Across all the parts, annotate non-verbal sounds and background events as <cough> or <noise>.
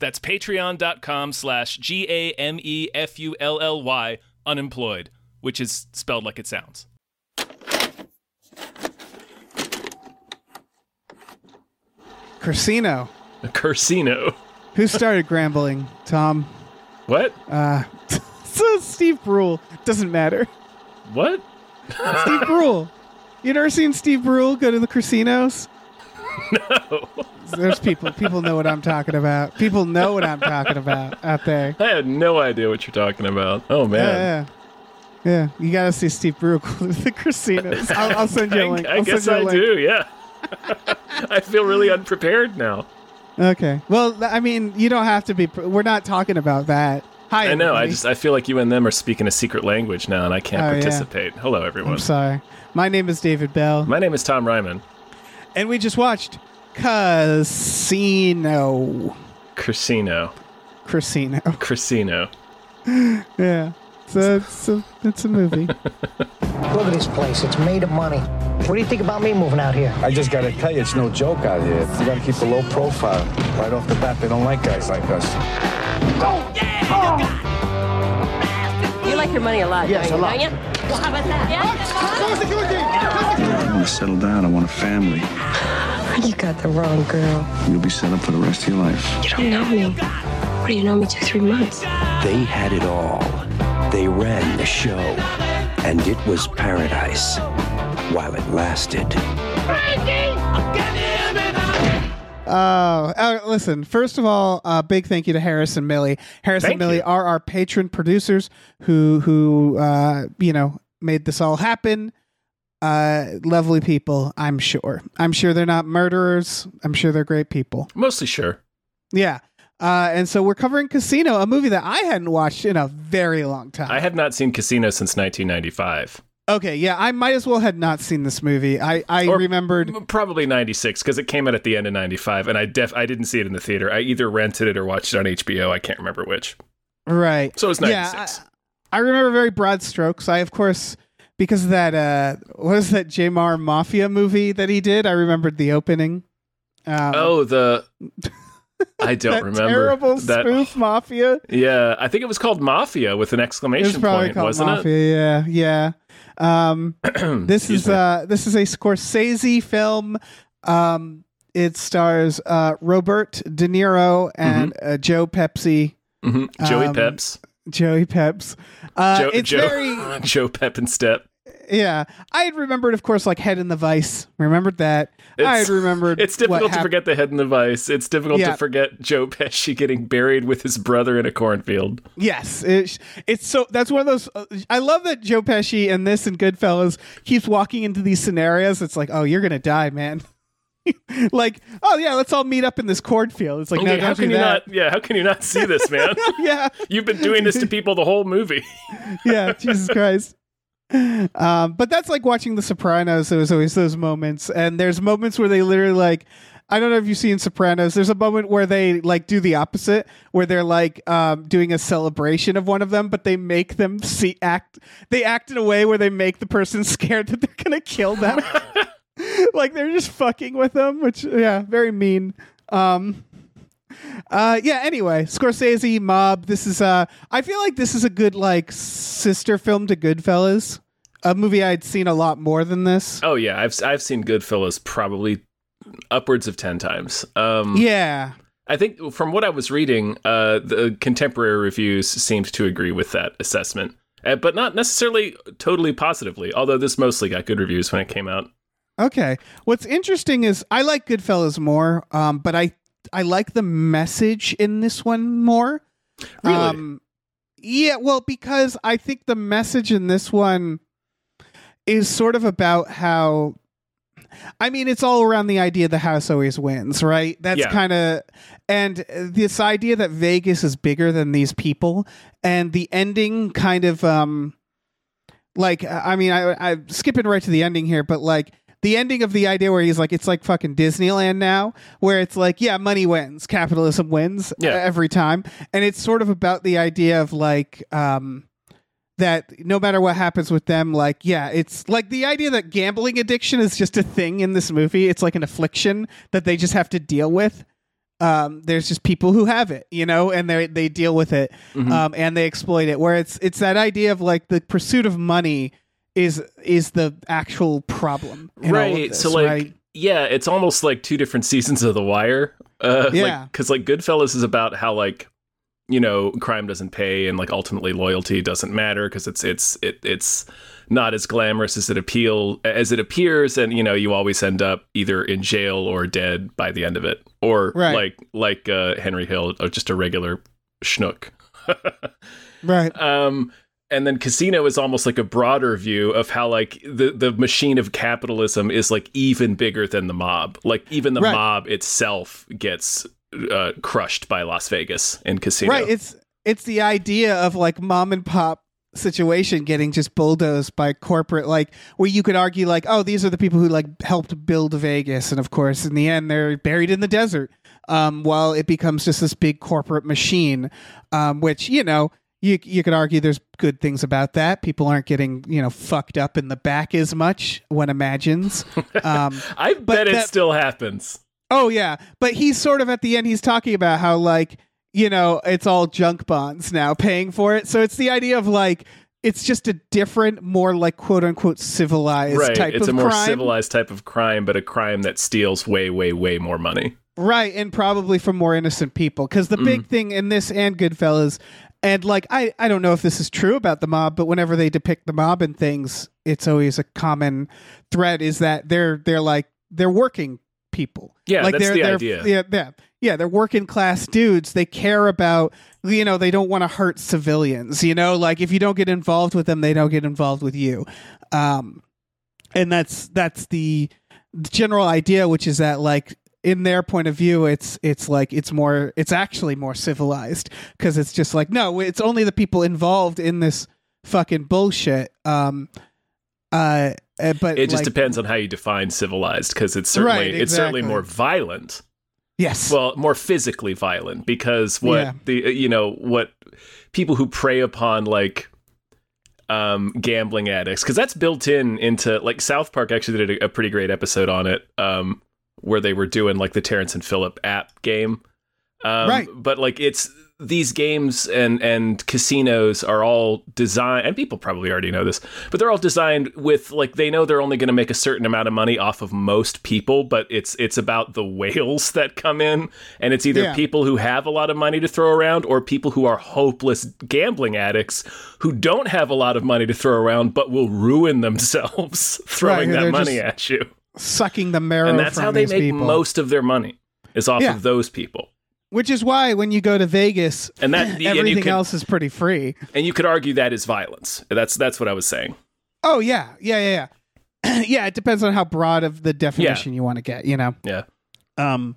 That's patreon.com slash G A M E F U L L Y unemployed, which is spelled like it sounds. Casino. A Cursino. Who started Grambling? Tom. What? Uh, <laughs> so Steve Brule. Doesn't matter. What? Steve Brule. You never seen Steve Brule go to the casinos? <laughs> No. There's people. People know what I'm talking about. People know what I'm talking about out there. I had no idea what you're talking about. Oh, man. Yeah, yeah. Yeah, you gotta see Steve go <laughs> to the casinos. I'll, I'll send you a <laughs> link. I, I I'll guess I link. do, yeah. <laughs> I feel really unprepared now. Okay. Well, I mean, you don't have to be. pr- We're not talking about that. Hi. I know. I just I feel like you and them are speaking a secret language now, and I can't Oh, yeah. participate. Hello, everyone. I'm sorry. My name is David Bell, My name is Tom Ryman. and we just watched Casino. Casino. Casino. Casino. <laughs> Yeah. So it's a, it's a movie. <laughs> Look at this place. It's made of money. What do you think about me moving out here? I just gotta tell you, it's no joke out here. You gotta keep a low profile. Right off the bat, they don't like guys like us. Oh damn! You like your money a lot, Yes, don't you? a lot. Don't you? Well, how about that? I want to settle down. I want a family. You got the wrong girl. You'll be set up for the rest of your life. You don't know me. What do you know me two, three months? They had it all. They ran the show. And it was paradise while it lasted. Oh, uh, listen. First of all, uh, big thank you to Harris and Millie. Harris Thank and Millie you. are our patron producers who who uh, you know made this all happen. Uh, lovely people, I'm sure. I'm sure they're not murderers. I'm sure they're great people. Mostly sure. Yeah. Uh, and so we're covering Casino, a movie that I hadn't watched in a very long time. I have not seen Casino since 1995. okay, yeah, I might as well had not seen this movie. I I Or remembered. probably 96 because it came out at the end of 95 and I def I didn't see it in the theater. I either rented it or watched it on HBO. I can't remember which. Right. So it's Yeah, 96. I remember very broad strokes. I, of course, because of that, uh, what was that Jamar Mafia movie that he did? I remembered the opening. Um, oh, the <laughs> I don't that remember terrible that. spoof Mafia. Yeah, I think it was called Mafia with an It was exclamation probably point, called wasn't Mafia. Yeah, yeah. Um, <clears throat> this is uh, this is a Scorsese film. Um, it stars uh, Robert De Niro and uh, Joe Pepsi. Mhm. Joey um, Peps, Joey Peps. Uh, Joe, it's Joe, very <laughs> Joe Pep and Step. Yeah, I had remembered, of course, like Head in the Vice. Remembered that. I had remembered. It's difficult to forget the head in the vice. It's difficult Yeah. to forget Joe Pesci getting buried with his brother in a cornfield. Yes, it, it's so. That's one of those. Uh, I love that Joe Pesci and this and Goodfellas keeps walking into these scenarios. It's like, oh, you're gonna die, man. <laughs> like, oh yeah, let's all meet up in this cornfield. It's like, no, how can do you that. not? Yeah, how can you not see this, man? <laughs> yeah, You've been doing this to <laughs> people the whole movie. yeah, Jesus Christ. Um, but that's like watching The Sopranos. There was always those moments, and there's moments where they literally like. I don't know if you've seen Sopranos. There's a moment where they like do the opposite, where they're like um, doing a celebration of one of them, but they make them see act. They act in a way where they make the person <laughs> scared that they're gonna kill them. <laughs> <laughs> like they're just fucking with them, which yeah, very mean. Um, uh, yeah. Anyway, Scorsese Mob. This is uh, I feel like this is a good like sister film to Goodfellas, a movie I'd seen a lot more than this. Oh yeah, I've I've seen Goodfellas probably upwards of ten times. Um, Yeah. I think from what I was reading, uh, the contemporary reviews seemed to agree with that assessment, uh, but not necessarily totally positively. Although this mostly got good reviews when it came out. Okay. What's interesting is I like Goodfellas more, um, but I I like the message in this one more. Really? Um, yeah, well, because I think the message in this one is sort of about how I mean, it's all around the idea the house always wins, right? That's Yeah. kind of, and this idea that Vegas is bigger than these people, and the ending kind of, um, like, I mean, I, I'm skipping right to the ending here, but like, the ending of the idea where he's like, it's like fucking Disneyland now, where it's like, yeah, money wins, capitalism wins Yeah. every time. And it's sort of about the idea of like, um, that no matter what happens with them, like, yeah, it's like the idea that gambling addiction is just a thing in this movie. It's like an affliction that they just have to deal with. Um, there's just people who have it, you know, and they they deal with it, Mm-hmm. um, and they exploit it. Where it's it's that idea of like the pursuit of money is is the actual problem, in all of right. this, so like, right? yeah, it's almost like two different <laughs> seasons of The Wire. Uh, Yeah. Because like, Goodfellas is about how like you know crime doesn't pay and like ultimately loyalty doesn't matter because it's it's it, it's not as glamorous as it appeal as it appears and you know you always end up either in jail or dead by the end of it or Right. like like uh, Henry Hill or just a regular schnook. <laughs> right, Um, and then Casino is almost like a broader view of how like the the machine of capitalism is like even bigger than the mob. Like even the Right. mob itself gets uh, crushed by Las Vegas and Casino. right. It's it's the idea of like mom and pop situation getting just bulldozed by corporate like where you could argue like oh these are the people who like helped build Vegas and of course in the end they're buried in the desert um while it becomes just this big corporate machine um which you know you you could argue there's good things about that people aren't getting you know fucked up in the back as much one imagines <laughs> um I bet it that- still happens. Oh yeah, but he's sort of at the end. He's talking about how like you know it's all junk bonds now paying for it. So it's the idea of like it's just a different, more like quote unquote civilized Right. type It's of a more crime, civilized type of crime, but a crime that steals way, way, way more money. right? And probably from more innocent people. Because the Mm. big thing in this and Goodfellas, and like I I don't know if this is true about the mob, but whenever they depict the mob and things, it's always a common thread is that they're they're like they're working people. Yeah, like that's they're, the they're, idea. Yeah, yeah, yeah. They're working class dudes. They care about you know they don't want to hurt civilians. You know, like if you don't get involved with them, they don't get involved with you. Um, and that's that's the general idea, which is that like in their point of view, it's it's like it's more it's actually more civilized because it's just like no, it's only the people involved in this fucking bullshit. Um, uh, uh, but It just like- depends on how you define civilized, because it's certainly Right, it's certainly more violent. Yes. well more physically violent because what Yeah. the you know what people who prey upon like um gambling addicts because that's built in into like south park actually did a, a pretty great episode on it um where they were doing like the terrance and phillip app game um Right. but like it's these games and and casinos are all designed and people probably already know this but they're all designed with like they know they're only going to make a certain amount of money off of most people but it's it's about the whales <laughs> that come in and it's either Yeah. people who have a lot of money to throw around or people who are hopeless gambling addicts who don't have a lot of money to throw around but will ruin <laughs> themselves <laughs> throwing Right, that money just at you sucking the marrow and that's how they make people. most of their money is off Yeah. of those people Which is why when you go to Vegas, And that- <clears throat> and everything can- else is pretty free. and you could argue that is violence that's that's what i was saying Oh yeah, yeah, yeah, yeah. <clears throat> yeah, it depends on how broad of the definition you want to get. You know. yeah Um,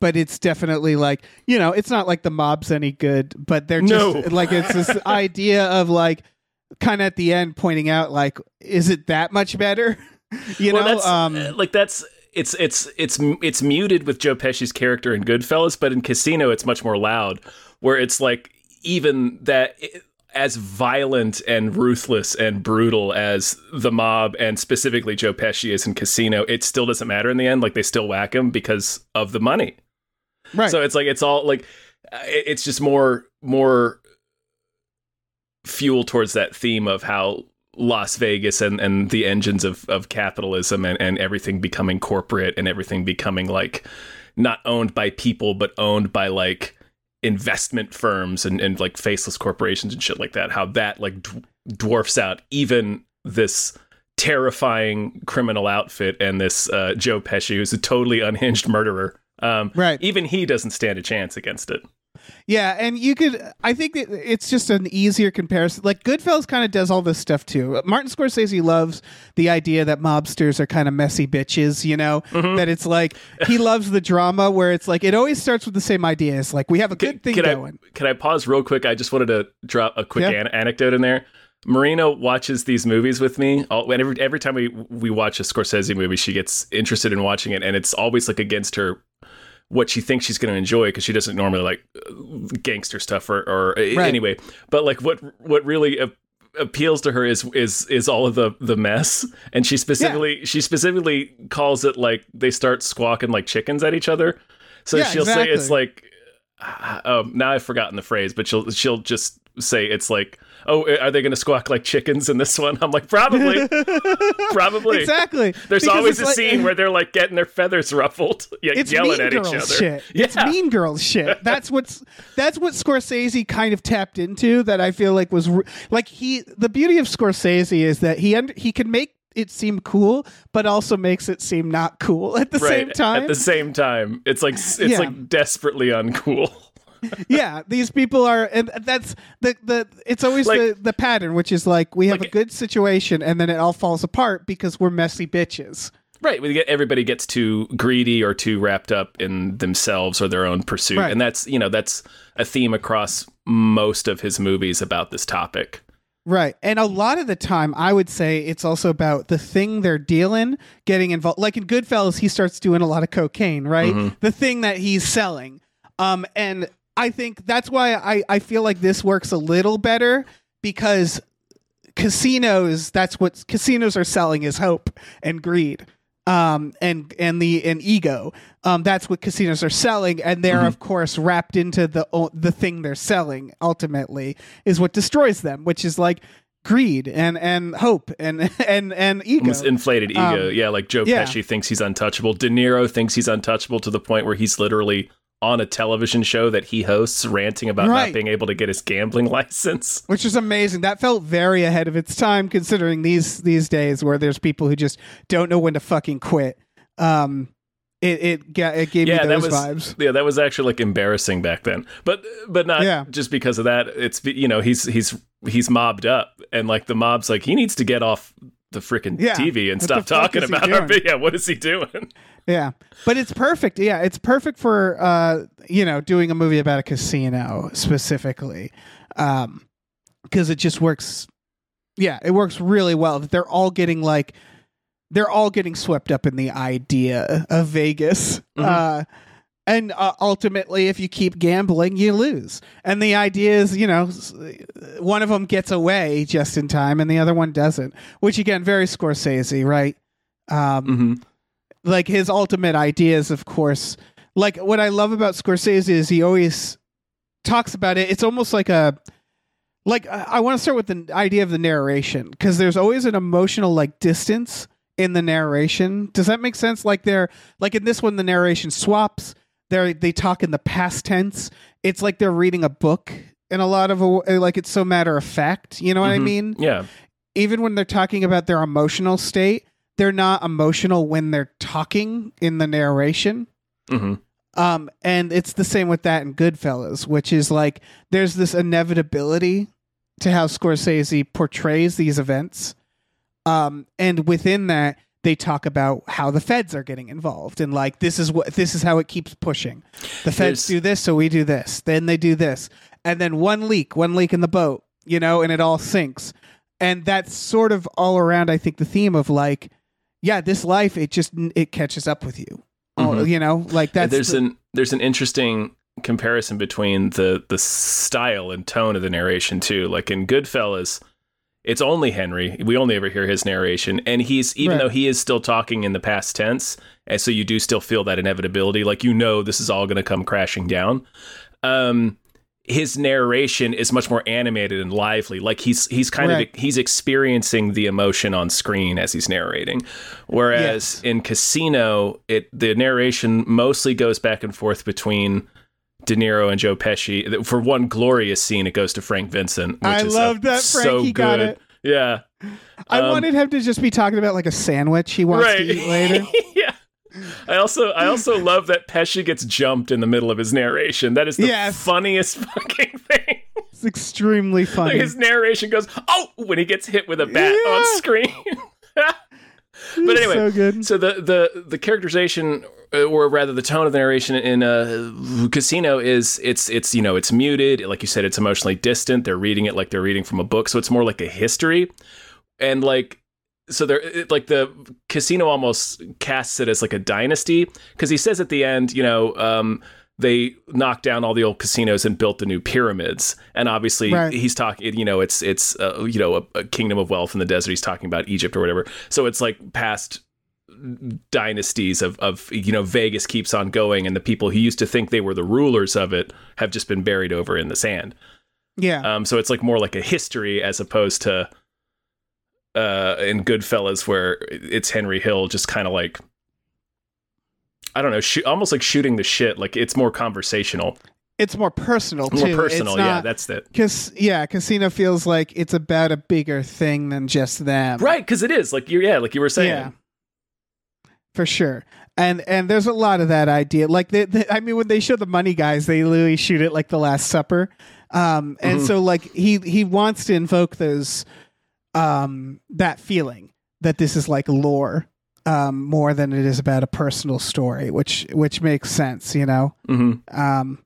but it's definitely like you know, it's not like the mob's any good, but they're just No. like it's this <laughs> idea of like kind of at the end pointing out like, is it that much better? <laughs> <laughs> you well, know, that's um, uh, like that's it's it's it's it's muted with Joe Pesci's character in Goodfellas, but in Casino it's much more loud, where it's like even that as violent and ruthless and brutal as the mob and specifically Joe Pesci is in Casino, it still doesn't matter in the end. Like they still whack him because of the money. right. So it's like it's all like it's just more more fuel towards that theme of how Las Vegas and, and the engines of, of capitalism and, and everything becoming corporate and everything becoming like not owned by people but owned by like investment firms and, and like faceless corporations and shit like that. How that like d- dwarfs out even this terrifying criminal outfit and this uh, Joe Pesci who's a totally unhinged murderer. Um, Right. even he doesn't stand a chance against it Yeah, and you could. I think that it's just an easier comparison. Like Goodfellas kind of does all this stuff too. Martin Scorsese loves the idea that mobsters are kind of messy bitches. You know Mm-hmm. that it's like he loves the drama where it's like it always starts with the same idea. It's like we have a good thing can going. I can I pause real quick? I just wanted to drop a quick Yeah. an- anecdote in there. Marina watches these movies with me. All, every every time we we watch a Scorsese movie, she gets interested in watching it, and it's always like against her what she thinks she's going to enjoy because she doesn't normally like uh, gangster stuff or, or Right. anyway. But like what what really a- appeals to her is is is all of the the mess, and she specifically she specifically calls it like they start squawking like chickens at each other. So Yeah, she'll say it's exactly. like um, now I've forgotten the phrase, but she'll she'll just say it's like, oh, eh, are they going to squawk like chickens in this one? I'm like, probably, <laughs> probably. Exactly. There's Because always a like- scene eh. where they're like getting their feathers ruffled, <laughs> it's yelling mean at girls each other. shit. Yeah. It's mean girls shit. <laughs> That's what's that's what Scorsese kind of tapped into. That I feel like was re- like he. The beauty of Scorsese is that he under, he can make it seem cool, but also makes it seem not cool at the right. same time. At the same time, it's like it's Yeah. like desperately uncool. Yeah, these people are, and that's the the. It's always Like- the the pattern, which is like we have Like- a good situation, and then it all falls apart because we're messy bitches. Right, we get everybody gets too greedy or too wrapped up in themselves or their own pursuit, Right. and that's you know that's a theme across most of his movies about this topic. Right. And a lot of the time, I would say it's also about the thing they're dealing, getting involved. Like in Goodfellas, he starts doing a lot of cocaine, right? The thing that he's selling. Um, and I think that's why I, I feel like this works a little better because casinos, that's what casinos are selling is hope and greed. Um, and and the and ego, um, that's what casinos are selling, and they're of course wrapped into the the thing they're selling. Ultimately, is what destroys them, which is like greed and and hope and <laughs> and and ego. Almost inflated ego. Um, yeah, like Joe yeah. Pesci thinks he's untouchable. De Niro thinks he's untouchable to the point where he's literally on a television show that he hosts ranting about Right. not being able to get his gambling <laughs> license. which is amazing. That felt very ahead of its time, considering these these days where there's people who just don't know when to fucking quit. Um, it it, it gave yeah, me that those was vibes. yeah, that was actually like embarrassing back then. But but not Yeah. just because of that. It's you know he's he's he's mobbed up, and like the mob's like he needs to get off the freaking Yeah. TV and What stop talking about her. But <laughs> yeah, what is he doing? Yeah, but it's perfect. Yeah, it's perfect for uh, you know doing a movie about a casino specifically, um, because it just works. Yeah, it works really well. That they're all getting like, they're all getting swept up in the idea of Vegas. Uh, and uh, ultimately, if you keep gambling, you lose. And the idea is, you know, one of them gets away just in time, and the other one doesn't. Which again, very Scorsese, right? Um, hmm like his ultimate idea is of course. Like what I love about Scorsese is he always talks about it. It's almost like a like I, I want to start with the idea of the narration because there's always an emotional like distance in the narration. Does that make sense? Like they're like in this one, the narration swaps. They they talk in the past tense. It's like they're reading a book in a lot of a, like it's so matter of fact. You know what I Mhm. mean? Yeah, even when they're talking about their emotional state, they're not emotional when they're talking in the narration. hmm Um, and it's the same with that in Goodfellas, which is like there's this inevitability to how Scorsese portrays these events. Um, and within that, they talk about how the feds are getting involved and like this is what this is how it keeps pushing. The feds There's- do this, so we do this. Then they do this, and then one leak, one leak in the boat, you know, and it all sinks. And that's sort of all around. I think the theme of like, yeah, this life it just it catches up with you. Oh, Mhm. you know, like that. there's the- an there's an interesting comparison between the the style and tone of the narration too. Like in Goodfellas, it's only Henry. We only ever hear his narration, and he's even Right. though he is still talking in the past tense, and so you do still feel that inevitability. Like you know this is all going to come crashing down. Um, his narration is much more animated and lively. Like he's he's kind Right. of he's experiencing the emotion on screen as he's narrating. Whereas in Casino, it the narration mostly goes back and forth between De Niro and Joe Pesci. For one glorious scene, it goes to Frank Vincent. Which I is love uh, that so Frankie got good. it. Yeah, I Um, wanted him to just be talking about like a sandwich he wants right. to eat later. <laughs> yeah. I also I also love that Pesci gets jumped in the middle of his narration. That is the Yes. funniest <laughs> fucking thing. It's extremely Like funny. his narration goes, "Oh!" when he gets hit with a bat Yeah. on screen. <laughs> but anyway, so so the the the characterization, uh, or rather the tone of the narration in uh, Casino is it's it's you know it's muted, like you said, it's emotionally distant. They're reading it like they're reading from a book, so it's more like a history, and like so they're it, like the casino almost casts it as like a dynasty because he says at the end, you know. Um, they knocked down all the old casinos and built the new pyramids. And obviously, Right. he's talking. You know, it's it's uh, you know a, a kingdom of wealth in the desert. He's talking about Egypt or whatever. So it's like past dynasties of of you know Vegas keeps on going, and the people who used to think they were the rulers of it have just been buried over in the sand. yeah. Um, so it's like more like a history as opposed to uh, in Goodfellas where it's Henry Hill just kind of like I don't know, shoot, almost like shooting the shit. Like it's more conversational, it's more personal too. more personal. It's yeah, that's it. Cause yeah, Casino feels like it's about a bigger thing than just them. Right, because it is like you yeah, like you were saying. Yeah. For sure. And and there's a lot of that idea. Like they, they, I mean when they show the money guys, they literally shoot it like the last supper. Um and Mm-hmm. so like he he wants to invoke those um that feeling that this is like lore um more than it is about a personal story, which which makes sense, you know. hmm Um,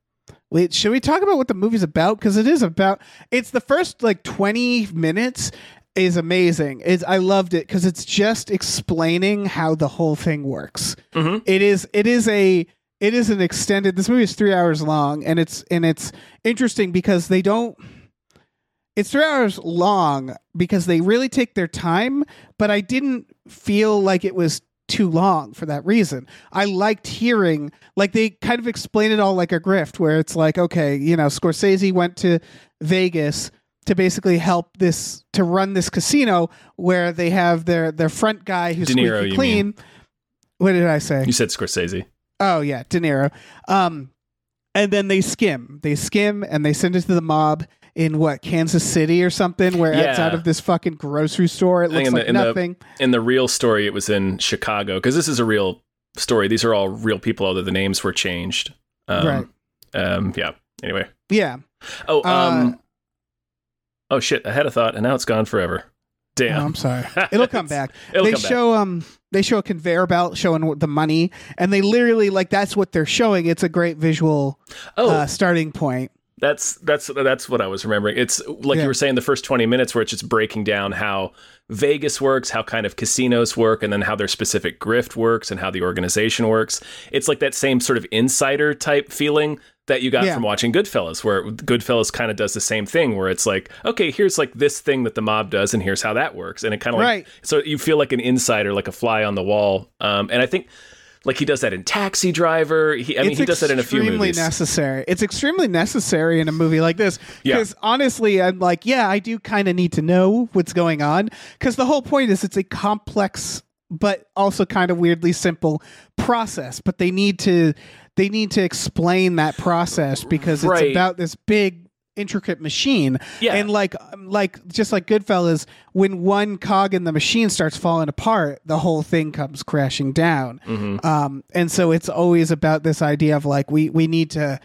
wait, should we talk about what the movie's about? Because it is about. It's the first like twenty minutes is amazing. Is I loved it because it's just explaining how the whole thing works. Mhm. It is. It is a. It is an extended. This movie is three hours long, and it's and it's interesting because they don't. It's three hours long because they really take their time, but I didn't feel like it was too long for that reason. I liked hearing like they kind of explain it all like a grift where it's like, okay, you know, Scorsese went to Vegas to basically help this to run this casino where they have their their front guy who's De Niro, squeaky clean. What did I say? You said Scorsese. Oh yeah, De Niro. Um, and then they skim, they skim, and they send it to the mob in what Kansas City or something, where it's out of this fucking grocery store. It looks in the- like in the- nothing. In the real story, it was in Chicago because this is a real story. These are all real people, although the names were changed. Um, Right. Um. Yeah. Anyway. Yeah. Oh. Um. Uh, oh shit! I had a thought, and now it's gone forever. Damn. Oh, I'm sorry. <laughs> It'll come back. It'll they come back. show um they show a conveyor belt showing the money, and they literally like that's what they're showing. It's a great visual Oh, uh, starting point. That's that's that's what I was remembering. It's like Yeah. you were saying the first 20 minutes where it's just breaking down how Vegas works, how kind of casinos work, and then how their specific grift works and how the organization works. It's like that same sort of insider type feeling that you got Yeah. from watching Goodfellas, where Goodfellas kind of does the same thing, where it's like, okay, here's like this thing that the mob does, and here's how that works, and it kind of Right. like so you feel like an insider, like a fly on the wall. Um, and I think like he does that in Taxi Driver. He, I mean, it's he does that in a few movies. It's extremely necessary. It's extremely necessary in a movie like this Yeah. because honestly, I'm like, yeah, I do kind of need to know what's going on because the whole point is it's a complex but also kind of weirdly simple process. But they need to they need to explain that process because it's Right. about this big intricate machine Yeah. and like um, like just like goodfellas when one cog in the machine starts falling apart the whole thing comes crashing down Mm-hmm. um and so it's always about this idea of like we we need to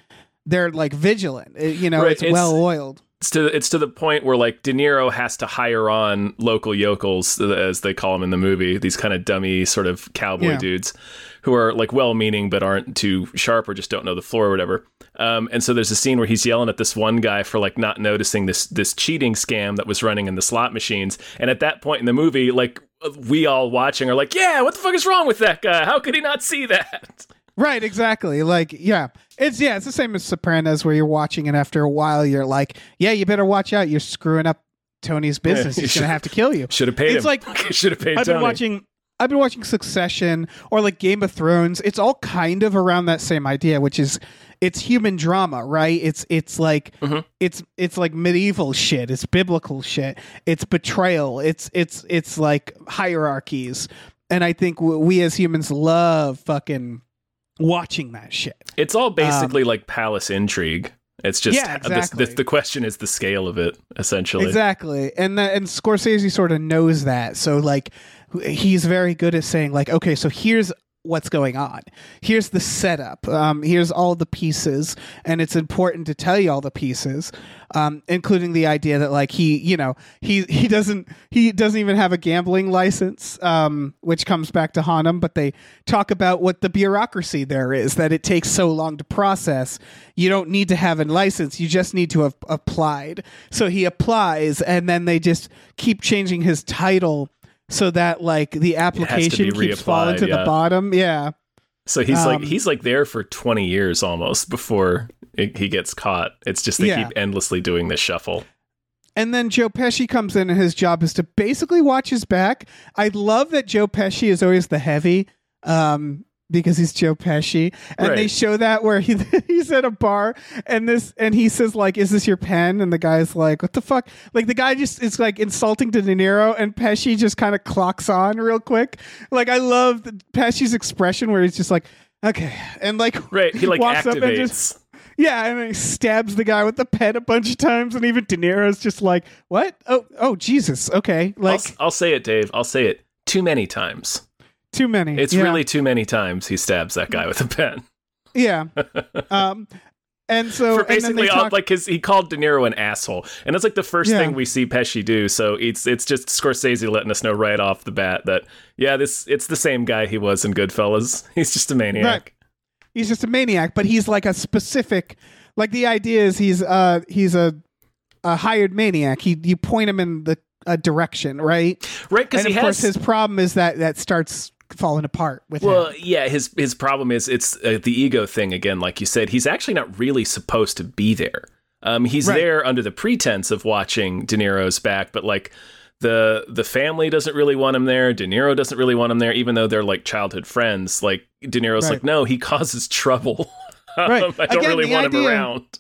they're like vigilant It- you know Right, it's, it's- well oiled it's to it's to the point where like De Niro has to hire on local yokels as they call them in the movie these kind of dummy sort of cowboy Yeah. dudes who are like well-meaning but aren't too sharp or just don't know the floor or whatever. Um, and so there's a scene where he's yelling at this one guy for like not noticing this this cheating scam that was running in the slot machines. And at that point in the movie like we all watching are like yeah what the fuck is wrong with that guy? How could he not see that? Right exactly. Like yeah it's yeah it's the same as sopranos where you're watching and after a while you're like yeah you better watch out you're screwing up tony's business he's gonna have to kill you should have paid It's him like- <laughs> should have paid I've Tony. been watching I've been watching Succession or like Game of Thrones. It's all kind of around that same idea, which is it's human drama, right? It's it's like Mm-hmm. it's it's like medieval shit. It's biblical shit. It's betrayal. It's it's it's like hierarchies. And I think w- we as humans love fucking watching that shit. It's all basically like palace intrigue. It's just Um, Yeah, exactly. the, the question is the scale of it, essentially. Exactly. And that, and Scorsese sort of knows that. So like he's very good at saying like okay, so here's what's going on. Here's the setup. Um, here's all the pieces, and it's important to tell you all the pieces, um, including the idea that like he, you know, he <laughs> he doesn't he doesn't even have a gambling license, um, which comes back to haunt him. But they talk about what the bureaucracy there is that it takes so long to process. You don't need to have a license; you just need to have applied. So he applies, and then they just keep changing his title so that like the application keeps falling to yeah. the bottom. Yeah. So he's like Um, he's like there for 20 years almost before it, he gets caught. It's just they Yeah. keep endlessly doing this shuffle. And then Joe Pesci comes in and his job is to basically watch his back. I love that Joe Pesci is always the heavy. Um because he's Joe Pesci, and they show that where he <laughs> he's at a bar, and this and he says like, "Is this your pen?" And the guy's like, "What the fuck?" Like the guy just is like insulting to De Niro, and Pesci just kind of clocks on real quick. Like I love the, Pesci's expression where he's just like, "Okay," and like <laughs> Right, he like walks up and activates. just yeah, and then he stabs the guy with the pen a bunch of times, and even De Niro's just like, "What? Oh, oh, Jesus! Okay, I'll, like s- I'll say it, Dave. I'll say it too many times. Too many. It's Yeah. really too many times he stabs that guy with a pen. yeah." <laughs> um, and so For and then basically, all, talk, like, his, he called De Niro an asshole, and that's like the first Yeah. thing we see Pesci do. So it's it's just Scorsese letting us know right off the bat that yeah, this it's the same guy he was in Goodfellas. <laughs> He's just a maniac. Right. he's just a maniac, but he's like a specific. Like the idea is he's uh he's a a hired maniac. He you point him in the a direction, right? Right, because he of course, has his problem is that that starts falling apart with Well, him. yeah, his his problem is it's uh, the ego thing again. Like you said, he's actually not really supposed to be there. Um, he's Right. there under the pretense of watching De Niro's back, but like the the family doesn't really want him there. De Niro doesn't really want him there, even though they're like childhood friends. Like De Niro's Right. like, no, he causes trouble. Um, <laughs> Right. I don't Again, really want him around.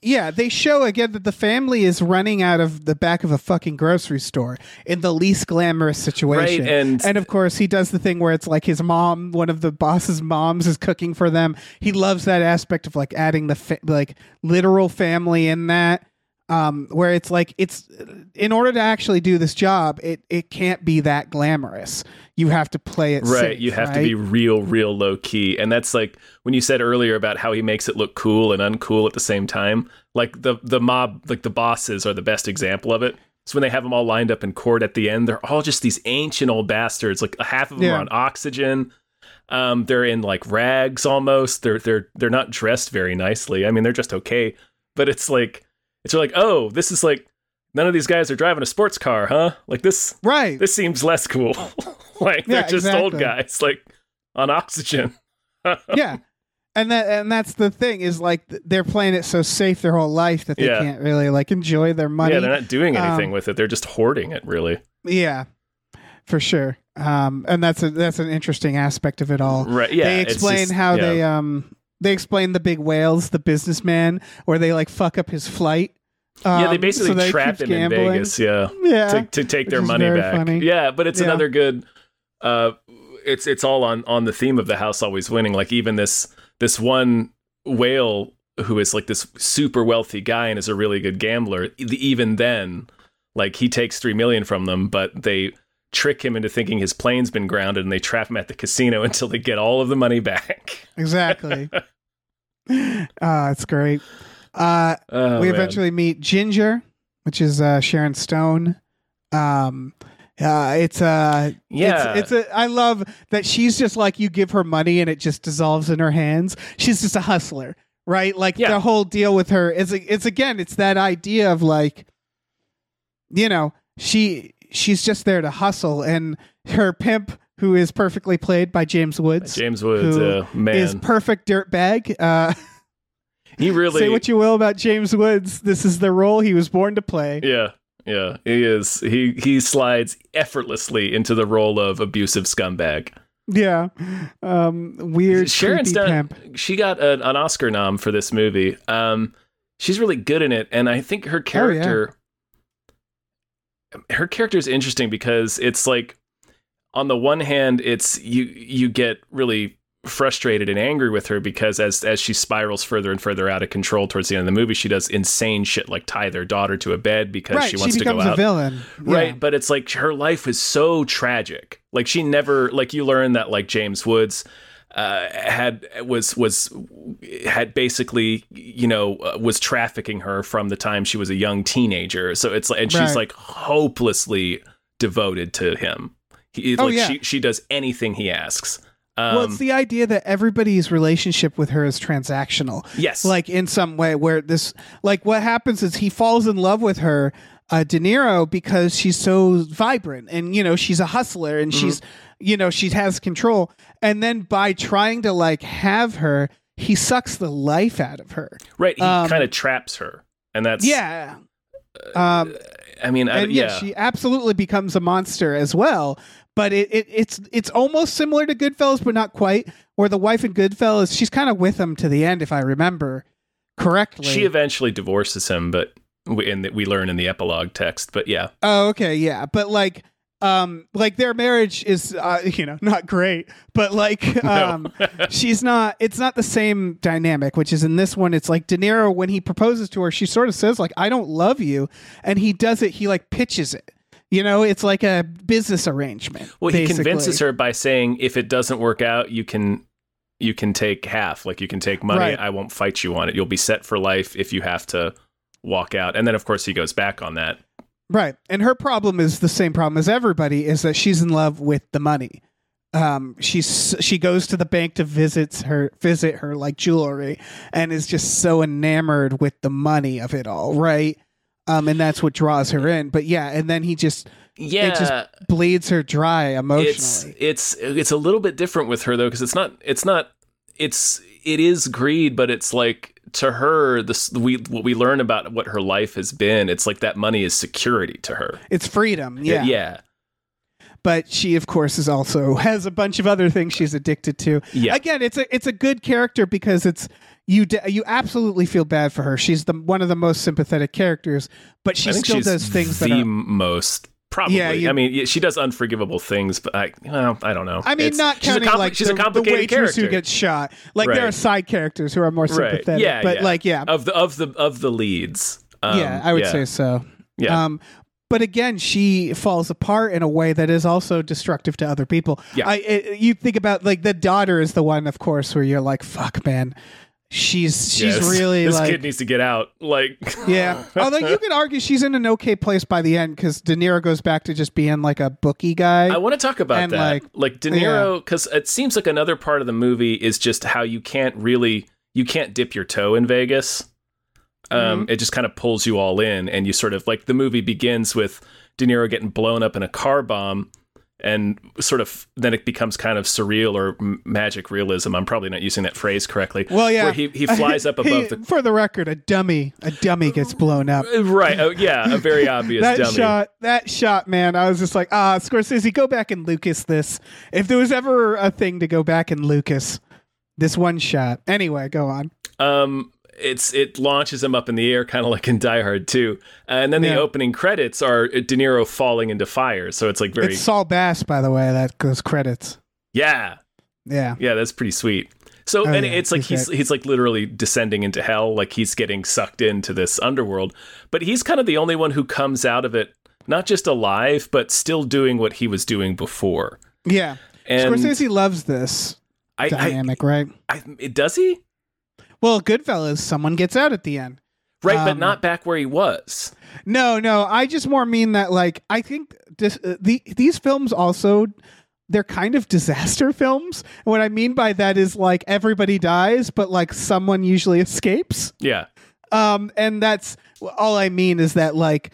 Yeah, they show again that the family is running out of the back of a fucking grocery store in the least glamorous situation. Right, and- and of course he does the thing where it's like his mom, one of the boss's moms, is cooking for them. He loves that aspect of like adding the fa- like literal family in that. Um, where it's like it's in order to actually do this job, it it can't be that glamorous. You have to play it Right, safe, you have to be real, real low key, and that's like when you said earlier about how he makes it look cool and uncool at the same time. Like the the mob, like the bosses, are the best example of it. So when they have them all lined up in court at the end, they're all just these ancient old bastards. Like half of them Yeah. are on oxygen. Um, they're in like rags almost. They're they're they're not dressed very nicely. I mean, they're just okay, but it's like it's like oh, this is like none of these guys are driving a sports car, huh? Like this right. this seems less cool. <laughs> like they're Yeah, just old guys, like on oxygen. <laughs> yeah and that and that's the thing is like they're playing it so safe their whole life that they Yeah. can't really like enjoy their money Yeah, they're not doing anything Um, with it. They're just hoarding it, really. Yeah, for sure um and that's a that's an interesting aspect of it all Right? Yeah. they explain just- how yeah. they um they explain the big whales the businessman where they like fuck up his flight um, yeah, they basically that he trap him gambling. in Vegas. Yeah. yeah To, to take their money back. funny. Yeah, but it's Yeah. another good. Uh, it's it's all on on the theme of the house always winning. Like even this this one whale who is like this super wealthy guy and is a really good gambler. Even then, like he takes three million from them, but they trick him into thinking his plane's been grounded and they trap him at the casino <laughs> until they get all of the money back. exactly <laughs> uh it's great uh Oh, we man. eventually meet Ginger, which is uh, Sharon Stone. Um, uh, it's uh, Yeah. it's, it's a. I love that she's just like you give her money and it just dissolves in her hands. She's just a hustler, right? Like Yeah. the whole deal with her is it's again, it's that idea of like, you know, she she's just there to hustle, and her pimp, who is perfectly played by James Woods, James Woods, uh, man, is perfect dirtbag. Uh, he <laughs> really say what you will about James Woods, this is the role he was born to play. Yeah, yeah, he is. He he slides effortlessly into the role of abusive scumbag. Yeah. Um weird Sharon creepy Stone, pimp. she got an, an Oscar nom for this movie. Um, she's really good in it, and I think Oh, her character, her character is interesting because it's like, on the one hand, it's you you get really frustrated and angry with her because as as she spirals further and further out of control towards the end of the movie, she does insane shit like tie their daughter to a bed because right, she wants to becomes go a out. villain. Right, Yeah. but it's like her life is so tragic. Like she never like you learn that like James Woods uh, had was was had basically you know uh, was trafficking her from the time she was a young teenager. So it's like and she's Right. like hopelessly devoted to him. He, Oh, like yeah. she she does anything he asks. Um, well, it's the idea that everybody's relationship with her is transactional. yes, like in some way where this like what happens is he falls in love with her uh de niro because she's so vibrant and you know she's a hustler and she's you know she has control and then by trying to like have her he sucks the life out of her right. He um, kind of traps her, and that's yeah um I mean, I, yeah, yeah, she absolutely becomes a monster as well. But it, it it's it's almost similar to Goodfellas, but not quite. Where the wife in Goodfellas, she's kind of with him to the end, if I remember correctly. she eventually divorces him, but in that we learn in the epilogue text. But yeah, oh, okay, yeah, but like, um, like their marriage is, uh, <laughs> you know, not great, but like, <laughs> um, she's not. It's not the same dynamic. Which is in this one, it's like De Niro when he proposes to her, she sort of says like, "I don't love you," and he does it. He like pitches it. You know, it's like a business arrangement. Well, he convinces her by saying, "If it doesn't work out, you can you can take half. Like you can take money. Right. I won't fight you on it. You'll be set for life if you have to walk out." And then, of course, he goes back on that. Right. And her problem is the same problem as everybody is that she's in love with the money. Um she's she goes to the bank to visit her visit her like jewelry and is just so enamored with the money of it all, right? Um and that's what draws her in. But yeah, and then he just Yeah, it just bleeds her dry it's emotionally. it's it's a little bit different with her though because it's not it's not it's it is greed, but it's like to her this we what we learn about what her life has been. It's like that money is security to her. It's freedom. Yeah. yeah, But she of course is also has a bunch of other things she's addicted to. yeah. again it's a it's a good character because it's you d- you absolutely feel bad for her she's the one of the most sympathetic characters but she still does things the that are, most probably. Yeah, you- I mean, she does unforgivable things, but I, well, I don't know. I mean, It's- not she's counting compli- like she's the, a the complicated waitress character. who gets shot. Like there are side characters who are more right? sympathetic. Yeah, but yeah. like yeah, of the of the of the leads. Um, yeah, I would yeah, say so. Yeah. Um, but again, she falls apart in a way that is also destructive to other people. Yeah. I, it, you think about like the daughter is the one, of course, where you're like, "Fuck, man, she's she's Yes. really this like kid needs to get out. Like, <laughs> Yeah. Although you could argue she's in an okay place by the end because De Niro goes back to just being like a bookie guy. I want to talk about And, that. like, Like, De Niro, because it seems like another part of the movie is just how you can't really, you can't dip your toe in Vegas. Um, Mm-hmm. It just kind of pulls you all in, and you sort of like the movie begins with De Niro getting blown up in a car bomb, and sort of then it becomes kind of surreal or m- magic realism. I'm probably not using that phrase correctly. well, yeah. where he he flies up <laughs> He- above the For the record, a dummy, a dummy gets blown up. right. Oh, yeah, a very obvious that dummy. shot, that shot, man. I was just like, ah, Scorsese, go back and Lucas this. If there was ever a thing to go back and Lucas, this one shot. Anyway, go on. um it's it launches him up in the air kind of like in Die Hard 2 and then the opening credits are De Niro falling into fire so it's like very It's Saul Bass, by the way. That goes credits. yeah Yeah. yeah that's pretty sweet so Oh, and yeah, it's like he's he's he's like literally descending into hell like he's getting sucked into this underworld but he's kind of the only one who comes out of it not just alive but still doing what he was doing before Yeah. and Scorsese loves this I, I, dynamic, right? I, does he Well, Goodfellas, someone gets out at the end. right but Um, not back where he was No, no. I just more mean that, like, I think this, uh, the these films also they're kind of <laughs> disaster films. And what I mean by that is like everybody dies, but like someone usually escapes. yeah Um, and that's all I mean is that like,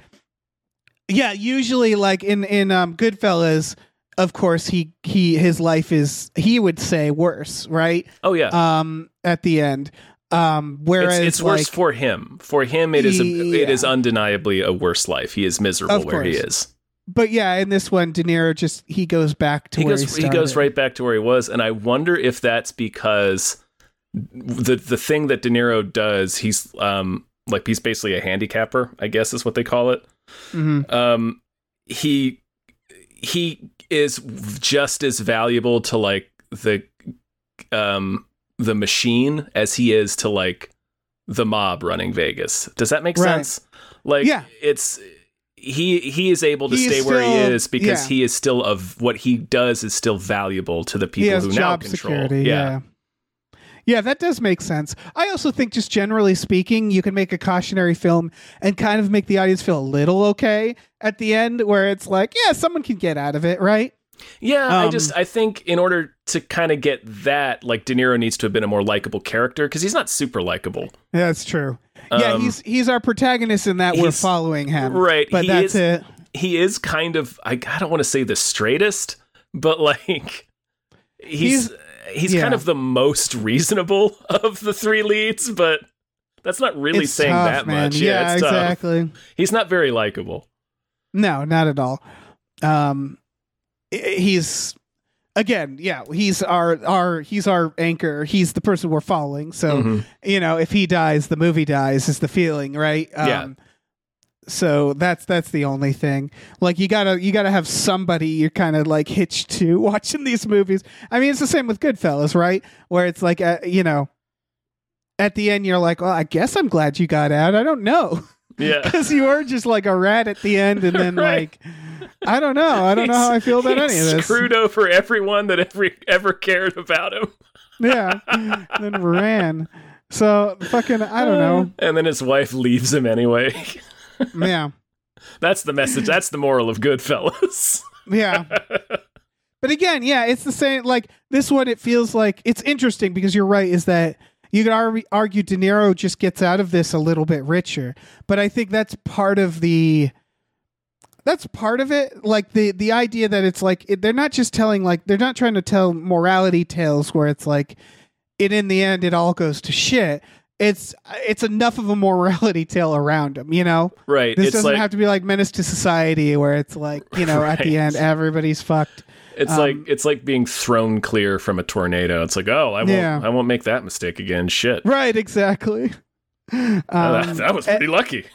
yeah, usually like in in um Goodfellas, of course he he his life is he would say worse, right? oh yeah Um, at the end. Um, whereas it's, it's worse for him. For him, it is a, Yeah. is undeniably a worse life. He is miserable Of where he is. but yeah, in this one, De Niro just he goes back to He where goes he, he, goes right back to where he was, and I wonder if that's because the the thing that De Niro does, he's um like he's basically a handicapper, I guess is what they call it. Mhm. Um, he he is just as valuable to like the um the machine as he is to like the mob running Vegas. Does that make Right. sense? Like Yeah. it's he he is able to He stay where he is because yeah. he is still of what he does is still valuable to the he people who now control. security. Yeah. yeah. that does make sense. I also think, just generally speaking, you can make a cautionary film and kind of make the audience feel a little okay at the end, where it's like, yeah, someone can get out of it, right? Yeah, I Um, just I think in order to kind of get that, like De Niro needs to have been a more likable character because he's not super likable. Yeah, that's true. yeah, Um, he's he's our protagonist in that we're following him, right, But he that's is- it. He is kind of I, I don't want to say the straightest, but like he's he's, yeah. kind of the most reasonable <laughs> of the three leads, but that's not really It's saying tough, that man. much. Yeah, it's tough. exactly. He's not very likable. No, not at all. Um, i- he's again, yeah, he's our our he's our anchor. He's the person we're following. So Mhm. you know, if he dies, the movie dies. Is the feeling right? Um, Yeah. So that's that's the only thing. Like you gotta you gotta have somebody you're kind of like hitched to <laughs> watching these movies. I mean, it's the same with Goodfellas, right? Where it's like, uh, you know, at the end you're like, well, I guess I'm glad you got out. I don't know Yeah. <laughs> because you were just like a rat at the end, and then <laughs> Right. like, I don't know, I don't know how I feel about <laughs> any of this. Screwed over everyone that ever ever cared about him. Yeah, and <laughs> then ran. So fucking, I don't know. And then his wife leaves him anyway. <laughs> Yeah, That's the message. That's the moral of Goodfellas. yeah. But again, yeah, it's the same. Like this one, it feels like it's interesting because you're right. Is that you could ar- argue De Niro just gets out of this a little bit richer, but I think that's part of the. That's part of it, like the the idea that it's like it, they're not just telling like they're not trying to tell morality tales where it's like, it in the end it all goes to shit. It's it's enough of a morality <laughs> tale around them, you know. right. This it's doesn't like have to be like Menace to Society, where it's like you know at the <laughs> end everybody's fucked. it's um, like it's like being thrown clear from a tornado. It's like, oh, I won't Yeah. I won't make that mistake again. Shit. Right, exactly. <laughs> Um, that, that was pretty lucky.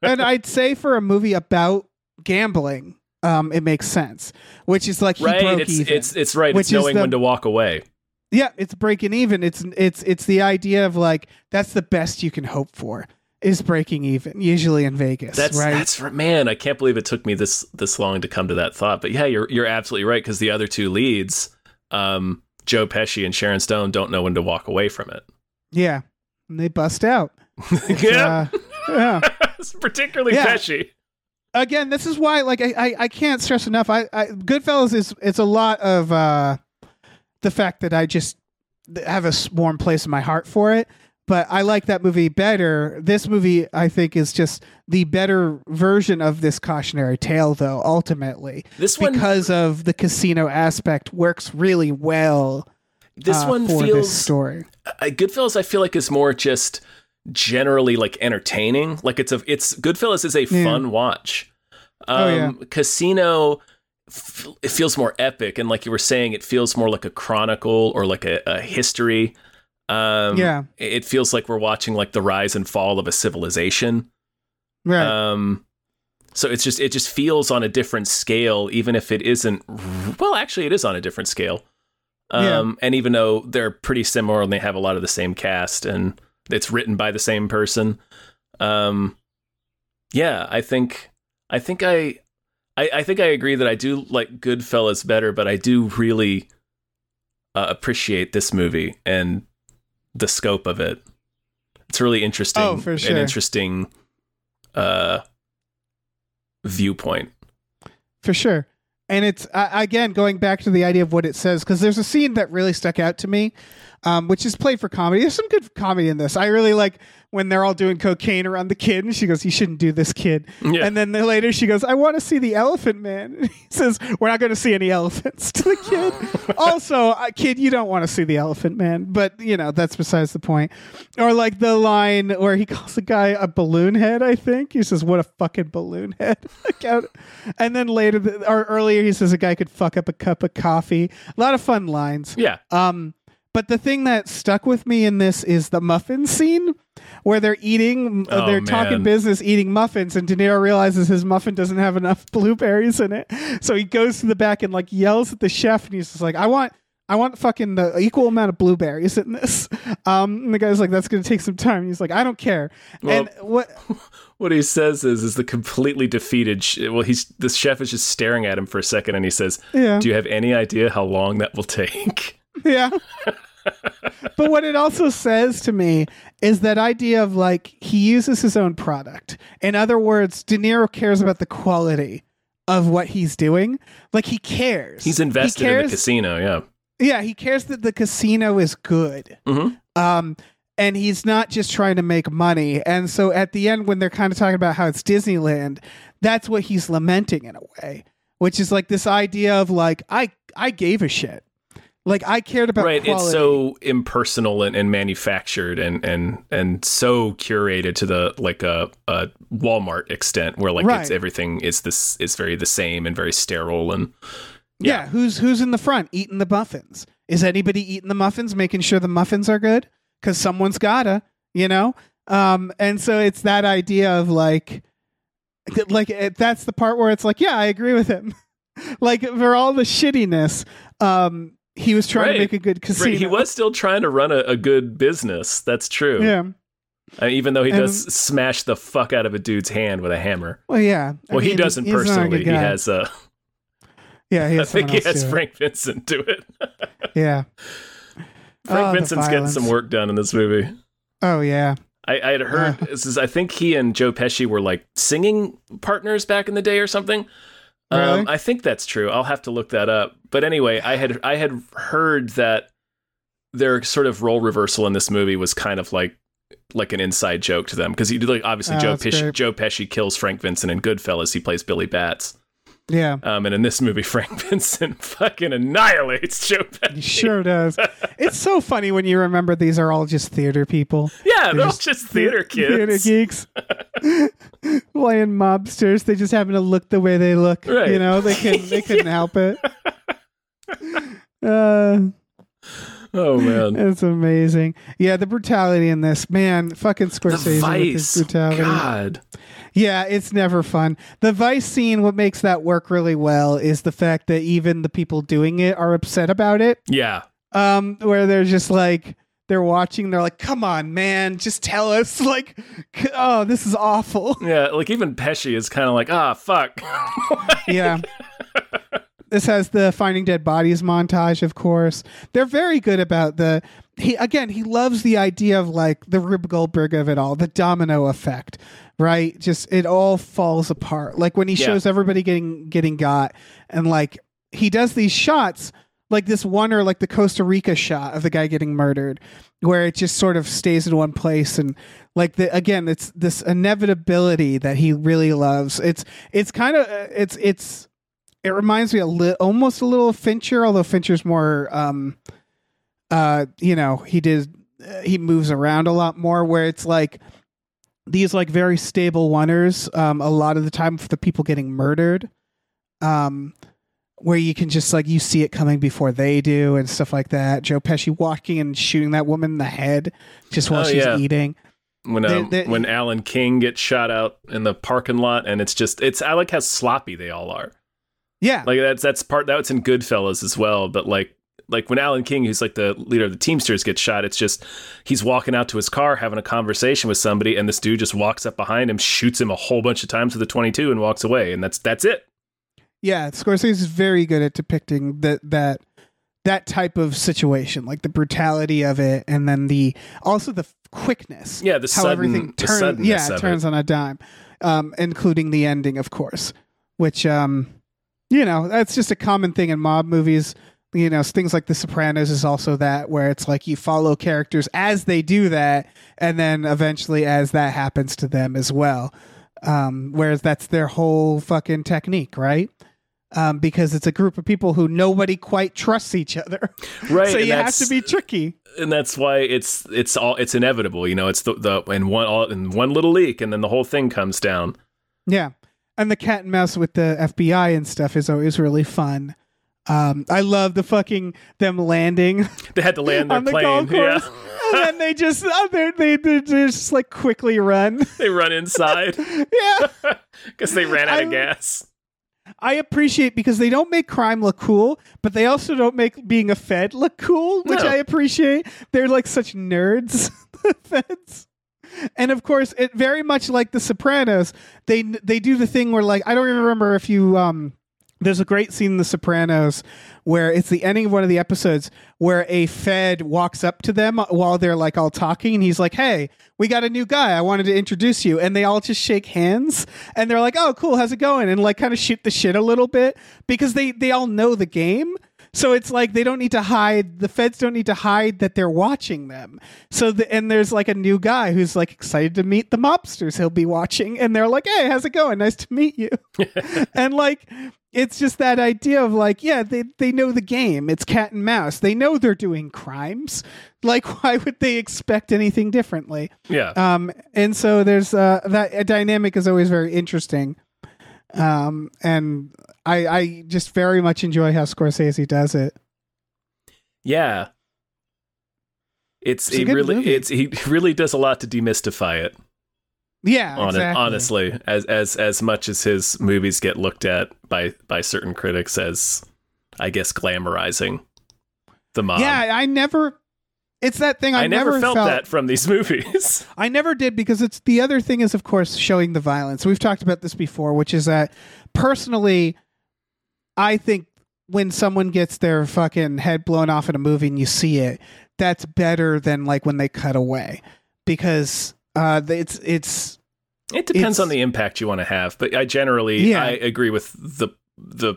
and I'd say for a movie about gambling, um, it makes sense. Which is like he Right. broke It's even. it's it's right. Which it's knowing the- when to walk away. yeah, it's breaking even. It's it's it's the idea of like that's the best you can hope for is breaking even. Usually in Vegas, That's right? that's man. I can't believe it took me this this long to come to that thought. But yeah, you're you're absolutely right because the other two leads, um, Joe Pesci and Sharon Stone, don't know when to walk away from it. yeah, and they bust out. <laughs> yeah, Uh, yeah. <laughs> particularly Yeah. Pesci. Again, this is why like I, I, I can't stress enough. I, I Goodfellas is it's a lot of uh the fact that I just have a warm place in my heart for it. But I like that movie better. This movie, I think, is just the better version of this cautionary tale, though. Ultimately, This one, because of the casino aspect, works really well. this uh, one for feels this story. Goodfellas, I feel like is more just generally like entertaining. Like it's a it's Goodfellas is a Yeah. fun watch. Um, Oh, yeah. Casino, f- it feels more epic, and like you were saying, it feels more like a chronicle or like a, a history. Um, Yeah. it feels like we're watching like the rise and fall of a civilization. Right. Um, so it's just it just feels on a different scale, even if it isn't. Well, actually, it is on a different scale. Yeah. Um, and even though they're pretty similar and they have a lot of the same cast and it's written by the same person, um, yeah, I think I think I, I I think I agree that I do like Goodfellas better, but I do really uh, appreciate this movie and the scope of it. It's really interesting. Oh, for sure. An interesting uh, viewpoint. for sure and it's uh, again going back to the idea of what it says because there's a scene that really stuck out to me um, which is played for comedy. There's some good comedy in this. I really like when they're all doing cocaine around the kid and she goes you shouldn't do this kid. Yeah. and then later she goes i want to see the elephant man. <laughs> And he says we're not going to see any elephants to the kid. <laughs> Also uh, kid you don't want to see the elephant man but you know that's besides the point. Or like the line where he calls the guy a balloon head i think. He says what a fucking balloon head. <laughs> And then later the, or earlier he says a guy could fuck up a cup of coffee. A lot of fun lines. Yeah. um, but the thing that stuck with me in this is the muffin scene where they're eating, uh, Oh, they're man. talking business, eating muffins, and De Niro realizes his muffin doesn't have enough <laughs> blueberries in it, so he goes to the back and like yells at the chef, and he's just like, "I want." I want fucking the equal amount of blueberries in this. <laughs> Um, and the guy's like, that's going to take some time. He's like, I don't care. Well- and what? <laughs> What he says is, is the completely defeated. Sh- well, he's the chef is just staring at him for a second, and he says, Yeah. "Do you have any idea how long that will take?" Yeah. But what it also says to me is that idea of like he uses his own product. In other words, De Niro cares about the quality of what he's doing. Like he cares. He's invested He in the casino. Yeah. Yeah, he cares that the casino is good. Mhm. Um, and he's not just trying to make money. And so at the end, when they're kind of talking about how it's Disneyland, that's what he's lamenting in a way, which is like this idea of like I I gave a shit, like I cared about right. quality. It's so impersonal and, and manufactured and and and so curated to the like a, a Walmart extent where like it's everything is this is very the same and very sterile and yeah. Who's who's in the front eating the muffins? Is anybody eating the muffins, making sure the muffins are good? Because someone's gotta, you know. Um, and so it's that idea of like, like it, that's the part where it's like, yeah, I agree with him. <laughs> like for all the shittiness, um, he was trying Right. to make a good casino. Right, he was still trying to run a, a good business. That's true. yeah. Uh, even though he And- does smash the fuck out of a dude's hand with a hammer. Well, yeah. I Well, he doesn't he's not a good personally. He has uh, Yeah, he <laughs> I think he has do it. Frank Vincent do it. <laughs> Yeah. Frank Oh, Vincent's getting some work done in this movie. Oh yeah. I, I had heard Uh. this is I think he and Joe Pesci were like singing partners back in the day or something. Really? Um, I think that's true. I'll have to look that up. But anyway, I had I had heard that their sort of role reversal in this movie was kind of like like an inside joke to them because he like obviously Oh, Joe Pesci. Joe Pesci kills Frank Vincent in Goodfellas. He plays Billy Batts. Yeah. Um, and in this movie, <laughs> Frank Vincent fucking annihilates Joe Pesci. He sure does. it's so funny when you remember these are all just theater people. Yeah, they're all just just theater <laughs> kids. Theater geeks. <laughs> Playing mobsters. They just happen to look the way they look. Right. You know, they couldn't they couldn't help it. Uh Oh man. it's amazing. Yeah, the brutality in this, man, fucking The Scorsese with his brutality. God. Yeah, it's never fun. The Vice scene, what makes that work really well is the fact that even the people doing it are upset about it. Yeah. um where they're just like they're watching they're like come on man just tell us <laughs> like oh this is awful <laughs> Yeah. Like even Pesci is kind of like, ah, fuck. <laughs> yeah this has the finding dead bodies montage of course they're very good about the he again he loves the idea of like the rube goldberg of it all the domino effect right? Just it all falls apart. Like when he Yeah. shows everybody getting getting got and like he does these shots like this one or like the costa rica shot of the guy getting murdered where it just sort of stays in one place and like the again it's this inevitability that he really loves. It's it's kind of it's it's it reminds me a li- almost a little of fincher although fincher's more um uh you know he did uh, he moves around a lot more where it's like these like very stable oneers um a lot of the time for the people getting murdered um where you can just like you see it coming before they do and stuff like that joe pesci walking and shooting that woman in the head just while Oh, she's yeah. eating when They- um, they- when Alan King gets shot out in the parking lot, and it's just it's I like how sloppy they all are. yeah Like that's that's part that's in Goodfellas as well. But like like when Alan King, who's like the leader of the Teamsters, gets shot, it's just he's walking out to his car having a conversation with somebody, and this dude just walks up behind him, shoots him a whole bunch of times with a twenty two, and walks away, and that's that's it. Yeah, Scorsese is very good at depicting that that that type of situation, like the brutality of it, and then the also the quickness. Yeah, the how sudden- everything turns. Yeah, it turns on a dime, um, including the ending, of course. Which, um, you know, that's just a common thing in mob movies. You know, things like The Sopranos is also that, where it's like you follow characters as they do that, and then eventually as that happens to them as well. Um, whereas that's their whole fucking technique, right? Um, because it's a group of people who nobody quite trusts each other. <laughs> Right, so and you have to be tricky. and that's why it's it's all it's inevitable. You know, it's the the in one all in one little leak, and then the whole thing comes down. Yeah. And the cat and mouse with the FBI and stuff is always really fun. Um, I love the fucking them landing They had to land <laughs> their on the plane. golf Yeah, <laughs> and then they just they're, they they just like quickly run. <laughs> they run inside yeah, because they ran out of gas. I appreciate because they don't make crime look cool, but they also don't make being a Fed look cool, which No. I appreciate. They're like such nerds, the Feds. And of course, it very much like The Sopranos. They they do the thing where like I don't even remember if you um. There's a great scene in The Sopranos where it's the ending of one of the episodes where a Fed walks up to them while they're like all talking, and he's like, "Hey, we got a new guy. I wanted to introduce you." And they all just shake hands, and they're like, "Oh, cool. How's it going?" And like kind of shoot the shit a little bit because they they all know the game. So it's like they don't need to hide. The feds don't need to hide that they're watching them. So the, and there's like a new guy who's like excited to meet the mobsters he'll be watching, and they're like, "Hey, how's it going? Nice to meet you." <laughs> and like it's just that idea of like, yeah, they they know the game. It's cat and mouse. They know they're doing crimes. Like, <laughs> why would they expect anything differently? Yeah. Um, and so there's uh, that a dynamic is always very interesting. Um, and I I just very much enjoy how Scorsese does it. yeah. It's, It's a he really movie. it's he really does a lot to demystify it. Yeah, on it, honestly, as as as much as his movies get looked at by by certain critics as, I guess, glamorizing the mob. Yeah, I never. It's that thing I, I, never, felt, that from these <laughs> movies. I never did because it's the other thing is of course showing the violence. We've talked about this before, which is that personally I think when someone gets their fucking head blown off in a movie and you see it, that's better than like when they cut away because uh it's it's it depends It's- on the impact you want to have, but I generally Yeah. I agree with the the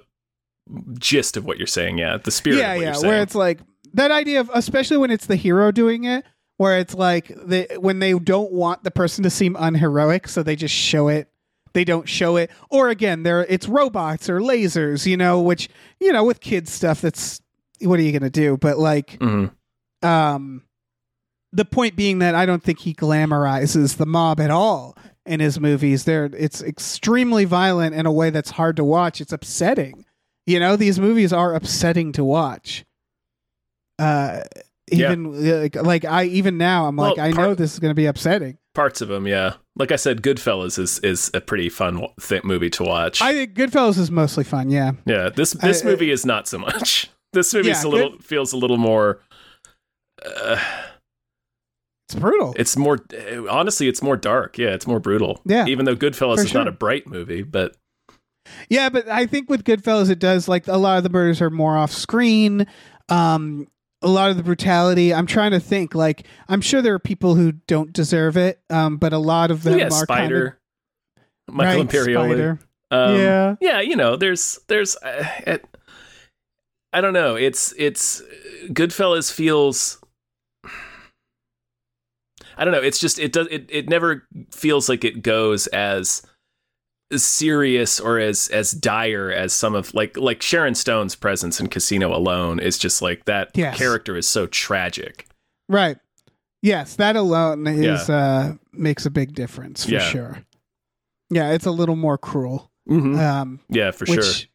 gist of what you're saying. Yeah, the spirit. yeah of what yeah you're saying. where it's like that idea of especially when it's the hero doing it where it's like they when they don't want the person to seem unheroic so they just show it. They don't show it. Or again there it's robots or lasers you know which you know with kids stuff that's what are you gonna do? But like Mhm. um the point being that i don't think he glamorizes the mob at all in his movies. There it's extremely violent in a way that's hard to watch. It's upsetting. You know these movies are upsetting to watch uh Yeah. even like, like i even now i'm like Well, i know this is going to be upsetting parts of them. Yeah, like I said, Goodfellas is is a pretty fun th- movie to watch. i think goodfellas is mostly fun yeah yeah, this this I- movie is not so much. <laughs> This movie Yeah, a little feels a little more. Uh, it's brutal it's more honestly, it's more dark. Yeah, it's more brutal. Yeah, even though Goodfellas is not a bright movie, but Yeah, but I think with Goodfellas, it does like a lot of the murders are more off screen. Um, a lot of the brutality. I'm trying to think. Like, I'm sure there are people who don't deserve it, um, but a lot of them yeah, are Spider, kind Michael of Imperioli. Spider. Um, Yeah. yeah. You know, there's there's uh, it, I don't know. It's it's Goodfellas feels. I don't know. It's just it does it. It never feels like it goes as serious or as as dire as some of like like Sharon Stone's presence in Casino alone is just like that Yes. character is so tragic. Right. Yes, that alone is uh, makes a big difference for Yeah. sure. Yeah, it's a little more cruel. Mhm. Um, yeah, for which, sure.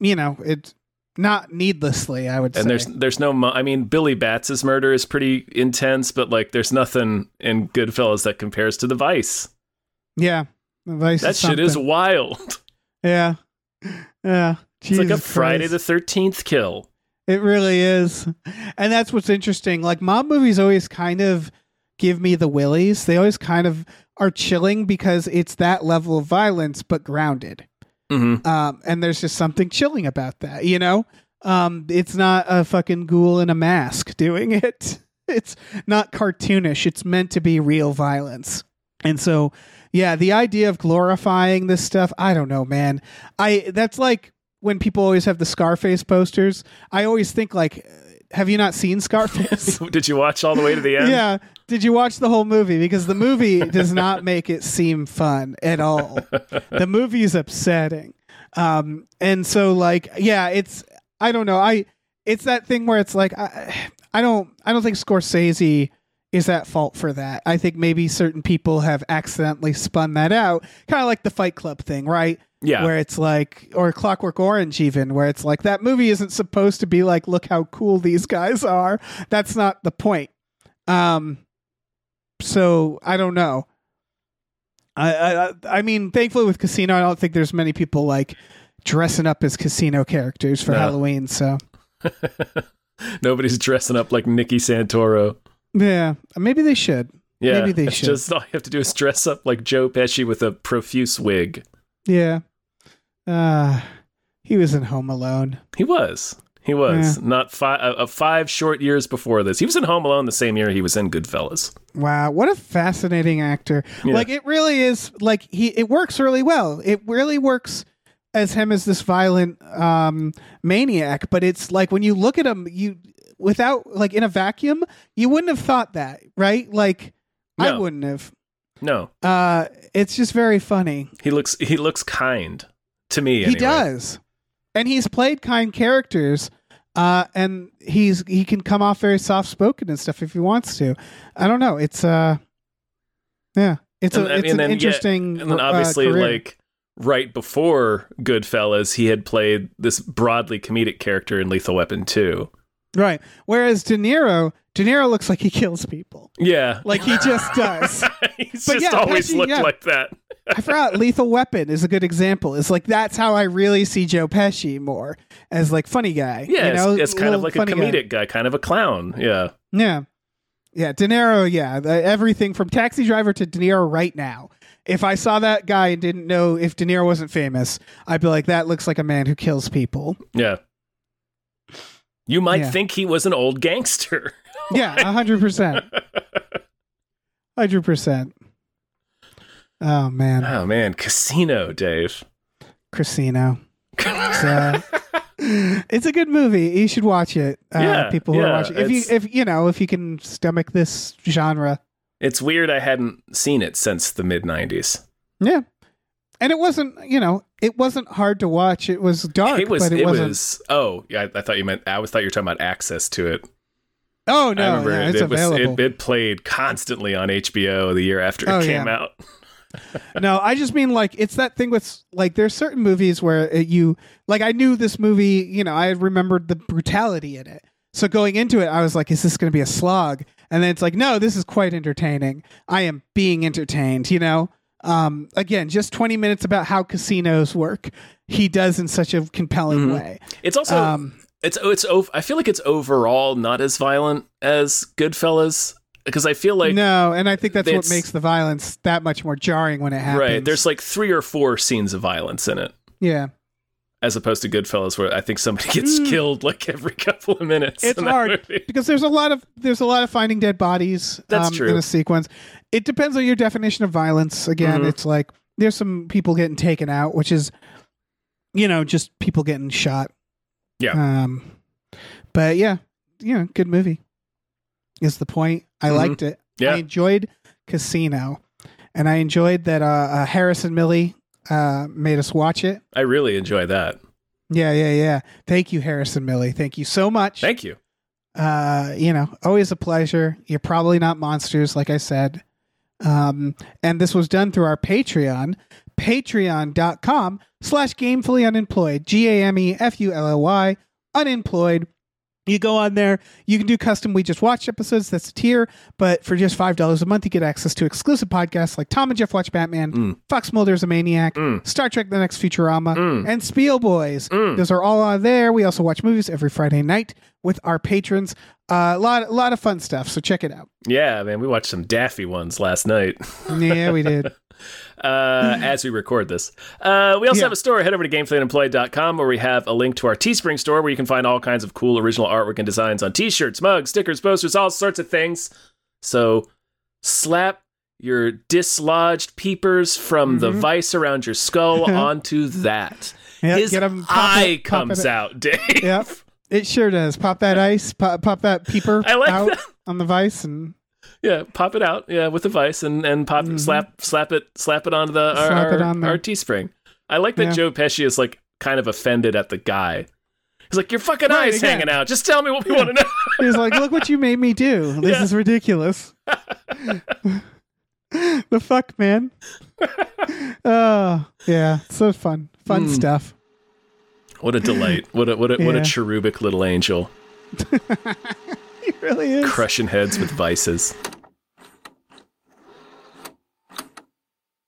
you know, it's not needlessly. I would and say. And there's there's no mo- I mean Billy Batts's murder is pretty intense, but like there's nothing in Goodfellas that compares to the Vice. yeah, Vice That is shit is wild. <laughs> yeah, yeah. It's like a Jesus Friday Christ. the Thirteenth kill. It really is. And that's what's interesting. Like mob movies always kind of give me the willies. They always kind of are chilling because it's that level of violence but grounded. hmm Um and there's just something chilling about that, you know? Um it's not a fucking ghoul in a mask doing it. <laughs> It's not cartoonish. It's meant to be real violence. And so yeah, the idea of glorifying this stuff, I don't know, man. I that's like when people always have the Scarface posters. I always think like have you not seen Scarface? <laughs> Did you watch all the way to the end? yeah. Did you watch the whole movie? Because the movie <laughs> does not make it seem fun at all. the movie is upsetting. Um, and so like, yeah, it's I don't know. I it's that thing where it's like I, I don't I don't think Scorsese is at fault for that. I think maybe certain people have accidentally spun that out, kind of like the Fight Club thing, right? Yeah. Where it's like, or Clockwork Orange, even, where it's like that movie isn't supposed to be like, look how cool these guys are. That's not the point. Um, so I don't know. I, I I mean, thankfully with Casino, I don't think there's many people like dressing up as casino characters for No. Halloween. So <laughs> Nobody's dressing up like Nicky Santoro. Yeah, maybe they should. Yeah, Maybe they it's <laughs> should. just all you have to do is dress up like Joe Pesci with a profuse wig. Yeah. Uh, he was in Home Alone. He was. He was not five. Uh, uh, five short years before this, he was in Home Alone the same year he was in Goodfellas. Wow, what a fascinating actor! Yeah. Like it really is. Like he, it works really well. It really works as him as this violent um, maniac. But it's like when you look at him, you without like in a vacuum, you wouldn't have thought that, right? Like I wouldn't have. No, Uh, it's just very funny. he looks. He looks kind to me. He anyway. does, and he's played kind characters. Uh, and he's he can come off very soft spoken and stuff if he wants to. I don't know. It's uh, yeah, it's And- a it's an interesting. And then uh, obviously, career. like right before Goodfellas, he had played this broadly comedic character in Lethal Weapon 2. Right. Whereas De Niro, De Niro looks like he kills people, Yeah. like he just does. <laughs> He's But just yeah, always Pesci, looked yeah. like that. <laughs> I forgot Lethal Weapon is a good example. It's like that's how I really see Joe Pesci more as like funny guy. Yeah, you know, it's, it's kind of like a funny guy. comedic guy. kind of a clown. Yeah. Yeah. Yeah, De Niro, yeah. The, everything from Taxi Driver to De Niro right now. If I saw that guy and didn't know if De Niro wasn't famous, I'd be like, that looks like a man who kills people. Yeah. You might Yeah. think he was an old gangster. <laughs> Yeah, 100%. 100%. Oh, man. Oh man, Casino, Dave. Casino. It's, uh, <laughs> <laughs> it's a good movie. You should watch it. Uh, Yeah, people who are yeah, watching. If you, if you know, if you can stomach this genre. It's weird I hadn't seen it since the mid 90s. Yeah. And it wasn't, you know, it wasn't hard to watch. It was dark, It was but it, it, wasn't. was oh, yeah, I, I thought you meant I always thought you were talking about access to it. Oh I no, remember yeah, it, it's it was available. it, it played constantly on HBO the year after it Oh, came yeah. out. <laughs> no, I just mean like it's that thing with like there's certain movies where you like I knew this movie, you know, I remembered the brutality in it. So going into it, I was like, is this going to be a slog? And then it's like, no, this is quite entertaining. I am being entertained, you know? Um, again, just 20 minutes about how casinos work. He does in such a compelling Mhm. way. It's also Um, it's it's I feel like it's overall not as violent as Goodfellas because I feel like no, and I think that's what makes the violence that much more jarring when it happens. right there's like three or four scenes of violence in it yeah. as opposed to Goodfellas where I think somebody gets killed like every couple of minutes. Mm. It's hard movie. because there's a lot of there's a lot of finding dead bodies. That's um, true. In a sequence, it depends on your definition of violence. Again, Mhm. it's like there's some people getting taken out, which is, you know, just people getting shot. Yeah. Um, but yeah, you know, good movie. Is the point? I Mhm. liked it. Yeah. I enjoyed Casino, and I enjoyed that uh, uh, Harrison Millie uh, made us watch it. I really enjoy that. Yeah, yeah, yeah. Thank you, Harrison Millie. Thank you so much. Thank you. uh, you know, always a pleasure. You're probably not monsters, like I said. Um, and this was done through our Patreon, patreon.com slash gamefully unemployed, G A M E F U L L Y, unemployed. You go on there, you can do custom We Just Watched episodes, that's a tier, but for just $5 a month, you get access to exclusive podcasts like Tom and Jeff Watch Batman, Mm. Fox Mulder's a Maniac, Mm. Star Trek The Next Futurama, Mm. and Spiel Boys. Mm. Those are all on there. We also watch movies every Friday night with our patrons. Uh, a lot, a lot of fun stuff. So check it out. Yeah, man, we watched some Daffy ones last night. <laughs> Yeah, we did. <laughs> uh, as we record this. Uh, we also Yeah. have a store. Head over to gamefullyunemployed.com where we have a link to our Teespring store where you can find all kinds of cool original artwork and designs on t-shirts, mugs, stickers, posters, all sorts of things. So slap your dislodged peepers from the vice around your skull <laughs> onto that. Yeah, His get 'em- pop eye comes out, Dave. Yep, it sure does. Pop that ice, pop, pop that peeper <laughs> I like out that. on the vice, and Yeah, pop it out. Yeah, with the vice and and pop slap slap it slap it onto the our, Mm-hmm. Slap it our, on there. our Teespring. I like that Yeah. Joe Pesci is like kind of offended at the guy. He's like, "Your fucking Right, eyes again. hanging out. Just tell me what we want to know." <laughs> he's like, "Look what you made me do. <laughs> This Yeah. is ridiculous." the fuck, man. Oh, yeah, so fun, fun Hmm. stuff. What a delight! What a what a what a cherubic little angel, <laughs> He really is. crushing heads with vices.